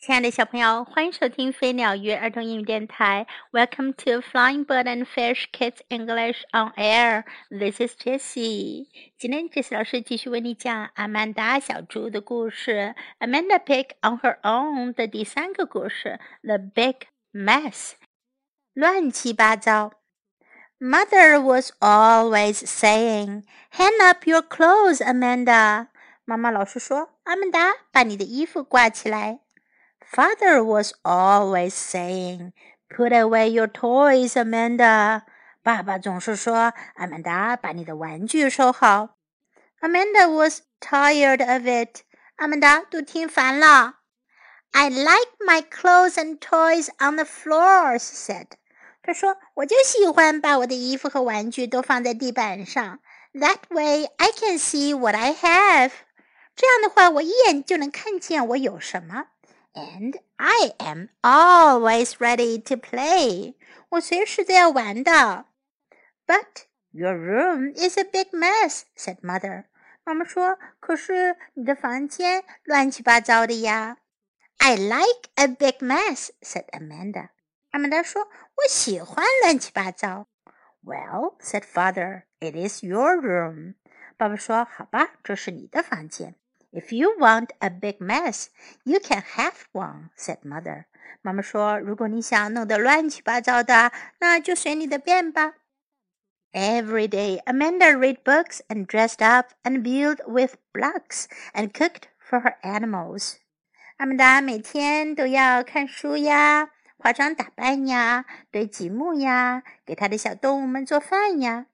亲爱的小朋友，欢迎收听飞鸟鱼儿童英语电台。Welcome to Flying Bird and Fish Kids English on Air. This is Jessie. 今天 Jessie 老师继续为你讲阿曼达小猪的故事。Amanda Pig on Her Own 的第三个故事，The Big Mess，乱七八糟。Mother was always saying, "Hang up your clothes, Amanda." 妈妈老是说，阿曼达，把你的衣服挂起来。Father was always saying, "Put away your toys, Amanda." 爸爸总是说：“阿曼达，把你的玩具收好。” Amanda was tired of it. 阿曼达都听烦了。I like my clothes and toys on the floor, she said. 她说：“我就喜欢把我的衣服和玩具都放在地板上。That way I can see what I have. 这样的话，我一眼就能看见我有什么。” And I am always ready to play. 我随时都要玩的。But your room is a big mess," said mother. 妈妈说：“可是你的房间乱七八糟的呀。” I like a big mess," said Amanda. 阿曼达说：“我喜欢乱七八糟。” Well, said father, it is your room. 爸爸说：“好吧，这是你的房间。” If you want a big mess, you can have one," said mother. 妈妈说：“如果你想弄得乱七八糟的，那就随你的便吧。” Every day, Amanda read books and dressed up and built with blocks and cooked for her animals. 阿曼达每天都要看书呀，化妆打扮呀，堆积木呀，给她的小动物们做饭呀。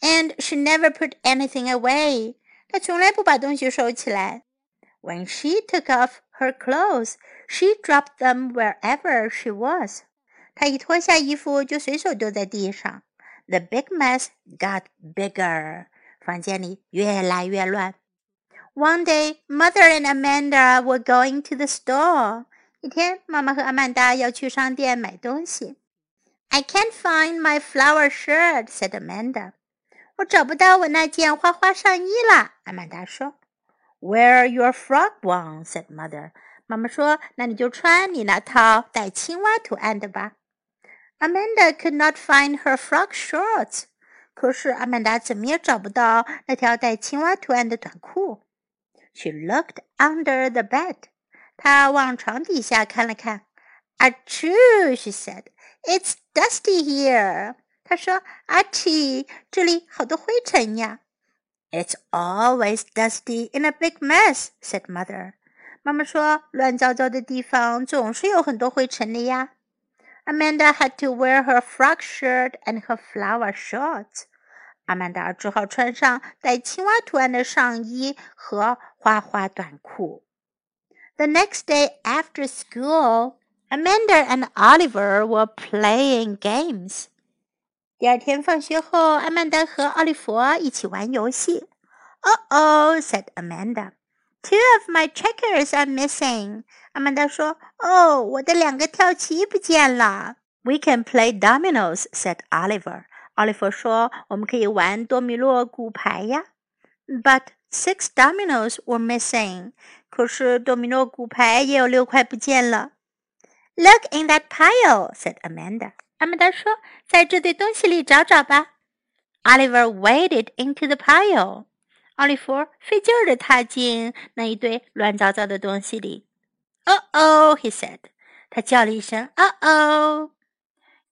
And she never put anything away. 她从来不把东西收起来。When she took off her clothes, she dropped them wherever she was. 她一脱下衣服就随手丢在地上。The big mess got bigger. 房间里越来越乱。One day, Mother and Amanda were going to the store. 一天，妈妈和阿曼达要去商店买东西。I can't find my flower shirt," said Amanda. 我找不到我那件花花上衣了，阿曼达说。Wear your frog one," said mother. 妈妈说：“那你就穿你那套带青蛙图案的吧。” Amanda could not find her frog shorts. 可是阿曼达怎么也找不到那条带青蛙图案的短裤。She looked under the bed. 她往床底下看了看。Achoo! she said. It's dusty here. 他说：“阿奇，这里好多灰尘呀。” It's always dusty in a big mess," said mother. 妈妈说：“乱糟糟的地方总是有很多灰尘的呀。” Amanda had to wear her frock shirt and her flower shorts. 阿曼达只好穿上带青蛙图案的上衣和花花短裤。The next day after school, Amanda and Oliver were playing games. 第二天放学后，阿曼达和奥利弗一起玩游戏。Oh oh, said Amanda. Two of my checkers are missing. 阿曼达说：“哦，我的两个跳棋不见了。” We can play dominoes, said Oliver. 奥利弗说：“我们可以玩多米诺骨牌呀。” But six dominoes were missing. 可是多米诺骨牌也有六块不见了。Look in that pile, said Amanda. 阿曼达说：“在这堆东西里找找吧。” Oliver waded into the pile. 奥利弗费劲儿地踏进那一堆乱糟糟的东西里。“Oh oh!” he said. 他叫了一声 “Oh oh!”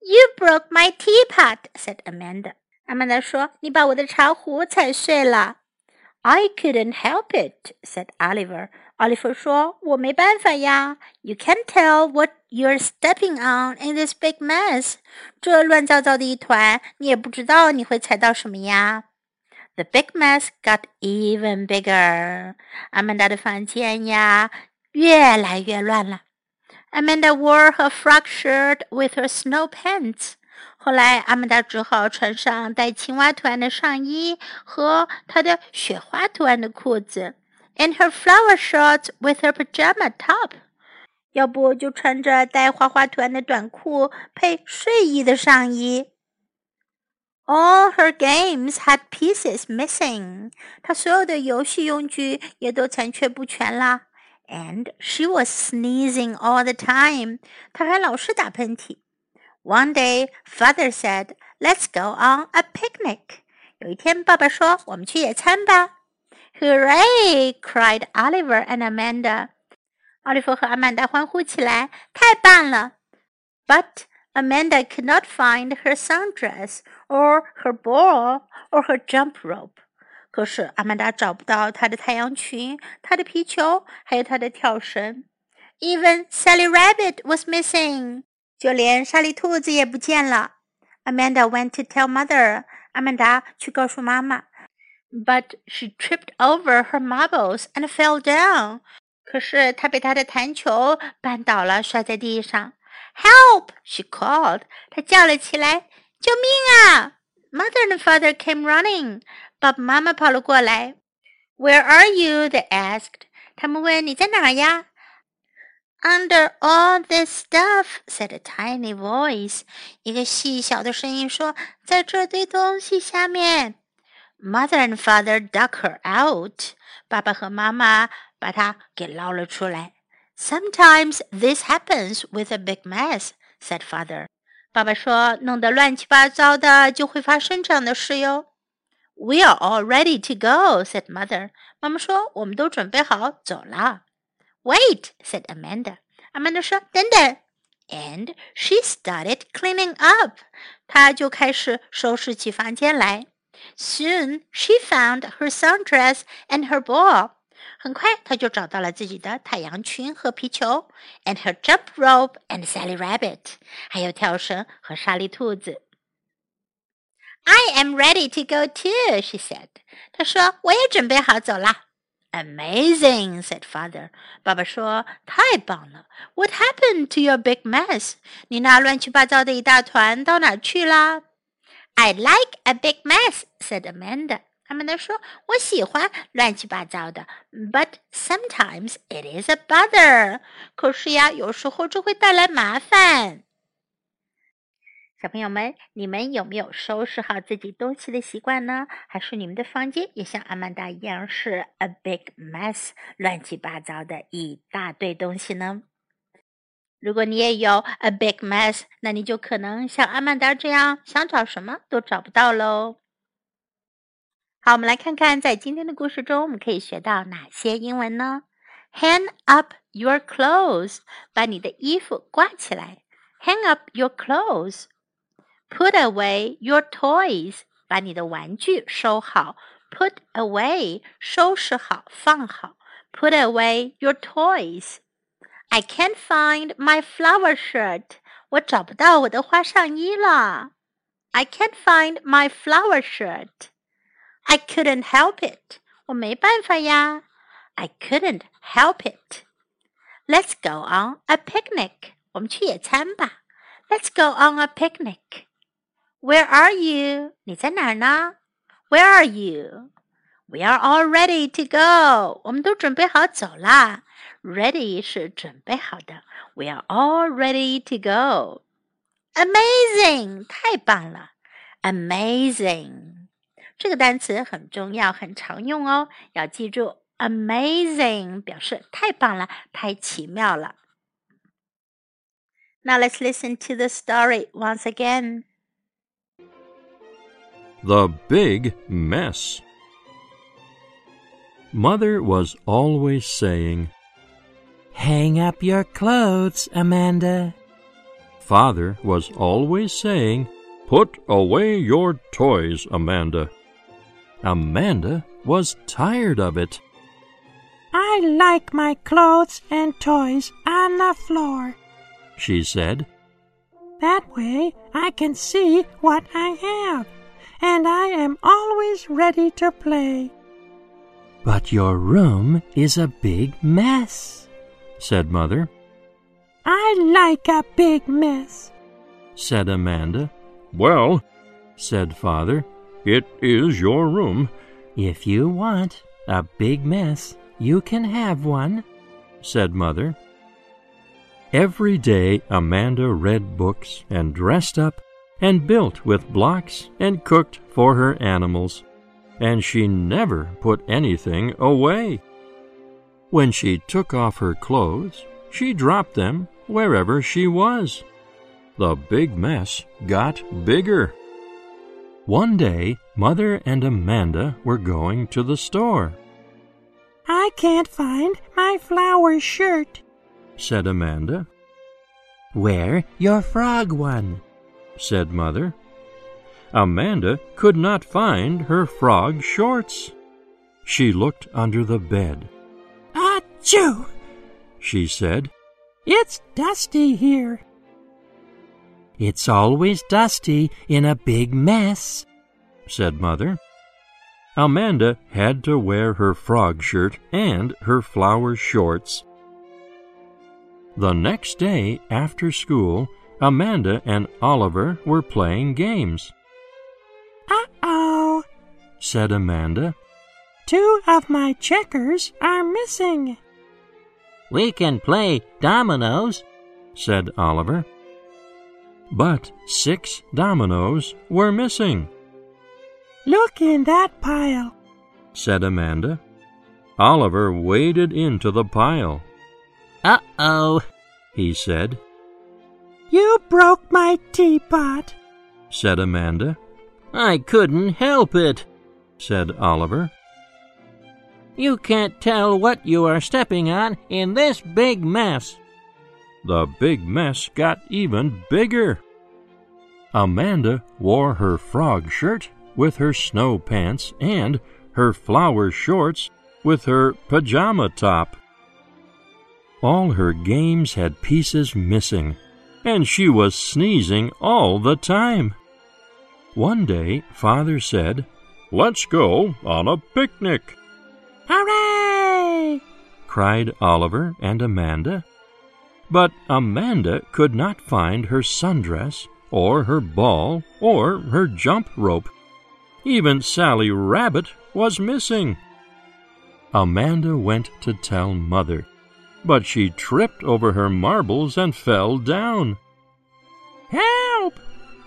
“You broke my teapot,” said Amanda. 阿曼达说：“你把我的茶壶踩碎了。” I couldn't help it," said Oliver. 奥利弗说：“我没办法呀。You can't tell what you're stepping on in this big mess. 这乱糟糟的一团，你也不知道你会踩到什么呀。” The big mess got even bigger. 阿曼达的房间呀，越来越乱了。Amanda wore her frock shirt with her snow pants. 后来，阿曼达只好穿上带青蛙图案的上衣和她的雪花图案的裤子，and her flower shorts with her pajama top。要不就穿着带花花图案的短裤配睡衣的上衣。All her games had pieces missing。她所有的游戏用具也都残缺不全啦。and she was sneezing all the time. 她还老是打喷嚏。One day, father said, "Let's go on a picnic." 有一天，爸爸说：“我们去野餐吧。” Hooray! cried Oliver and Amanda. 奥利弗和阿曼达欢呼起来：“太棒了！” But Amanda could not find her sundress or her ball or her jump rope. 可是阿曼达找不到她的太阳裙、她的皮球，还有她的跳绳。Even Sally Rabbit was missing. 就连莎莉兔子也不见了。Amanda went to tell mother. 阿曼达去告诉妈妈。But she tripped over her marbles and fell down. 可是她被她的弹球绊倒了，摔在地上。Help! She called. 她叫了起来：“救命啊！” Mother and father came running. 爸爸妈妈跑了过来。Where are you? They asked. 他们问：“你在哪呀？” ？” Under all this stuff, said a tiny voice. 一个细小的声音说：“在这堆东西下面。” Mother and father dug her out. 爸爸和妈妈把她给捞了出来。Sometimes this happens with a big mess, said father. 爸爸说：“弄得乱七八糟的，就会发生这样的事哟。” We are all ready to go, said mother. 妈妈说：“我们都准备好走了。” Wait, said Amanda. Amanda 说：“等等。” And she started cleaning up. 她就开始收拾起房间来。Soon she found her sundress and her ball. 很快，她就找到了自己的太阳裙和皮球，and her jump rope and Sally Rabbit，还有跳绳和莎莉兔子。I am ready to go too, she said. 她说：“我也准备好走啦。” ” Amazing, said father. 爸爸说：“太棒了！What happened to your big mess？你那乱七八糟的一大团到哪去啦？”I like a big mess, said Amanda. 他们都说：“我喜欢乱七八糟的，but sometimes it is a bother。可是呀，有时候这会带来麻烦。” "小朋友们，你们有没有收拾好自己东西的习惯呢？还是你们的房间也像阿曼达一样是 a big mess，乱七八糟的一大堆东西呢？如果你也有 a big mess，那你就可能像阿曼达这样，想找什么都找不到喽。好，我们来看看在今天的故事中，我们可以学到哪些英文呢？Hang up your clothes，把你的衣服挂起来。Hang up your clothes。Put away your toys，把你的玩具收好。Put away，收拾好，放好。Put away your toys。I can't find my flower shirt，我找不到我的花上衣了。I can't find my flower shirt。I couldn't help it，我没办法呀。I couldn't help it。Let's go on a picnic，我们去野餐吧。Let's go on a picnic。 where are you? 你在哪儿呢？Where are you? We are all ready to go. 我们都准备好走啦。Ready 是准备好的。We are all ready to go. Amazing，太棒了。Amazing 这个单词很重要，很常用哦，要记住。Amazing 表示太棒了，太奇妙了。Now let's listen to the story once again. The Big Mess. Mother was always saying, Hang up your clothes, Amanda. Father was always saying, Put away your toys, Amanda. Amanda was tired of it. I like my clothes and toys on the floor, she said. That way I can see what I have and I am always ready to play. But your room is a big mess, said Mother. I like a big mess, said Amanda. Well, said Father, it is your room. If you want a big mess, you can have one, said Mother. Every day Amanda read books and dressed up and built with blocks and cooked for her animals, and she never put anything away. When she took off her clothes, she dropped them wherever she was. The big mess got bigger. One day, Mother and Amanda were going to the store. I can't find my flower shirt, said Amanda. Wear your frog one, said Mother. Amanda could not find her frog shorts. She looked under the bed. Achoo! she said. It's dusty here. It's always dusty in a big mess, said Mother. Amanda had to wear her frog shirt and her flower shorts. The next day after school, Amanda and Oliver were playing games. Uh oh, said Amanda. Two of my checkers are missing. We can play dominoes, said Oliver. But six dominoes were missing. Look in that pile, said Amanda. Oliver waded into the pile. Uh oh, he said. You broke my teapot, said Amanda. I couldn't help it, said Oliver. You can't tell what you are stepping on in this big mess. The big mess got even bigger. Amanda wore her frog shirt with her snow pants and her flower shorts with her pajama top. All her games had pieces missing, and she was sneezing all the time. One day, Father said, Let's go on a picnic. Hooray! cried Oliver and Amanda. But Amanda could not find her sundress, or her ball, or her jump rope. Even Sally Rabbit was missing. Amanda went to tell Mother, but she tripped over her marbles and fell down. Help!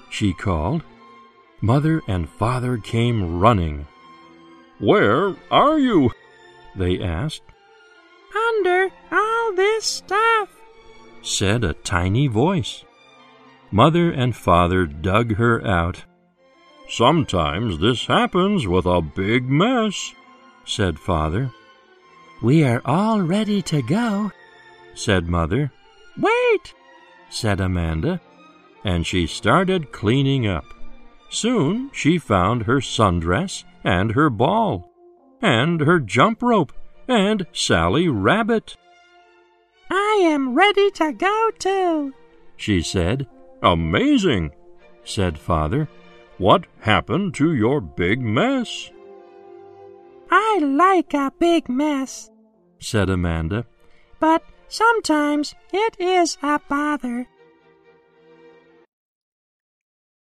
she called. Mother and Father came running. Where are you? they asked. Under all this stuff, said a tiny voice. Mother and Father dug her out. Sometimes this happens with a big mess, said Father. We are all ready to go, said Mother. Wait, said Amanda, and she started cleaning up. Soon she found her sundress and her ball, and her jump rope, and Sally Rabbit. I am ready to go too, she said. Amazing, said Father. What happened to your big mess? I like a big mess, said Amanda. But sometimes it is a bother.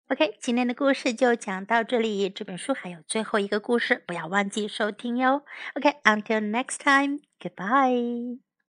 OK，今天的故事就讲到这里。这本书还有最后一个故事，不要忘记收听哟。OK，until、okay, next time，goodbye。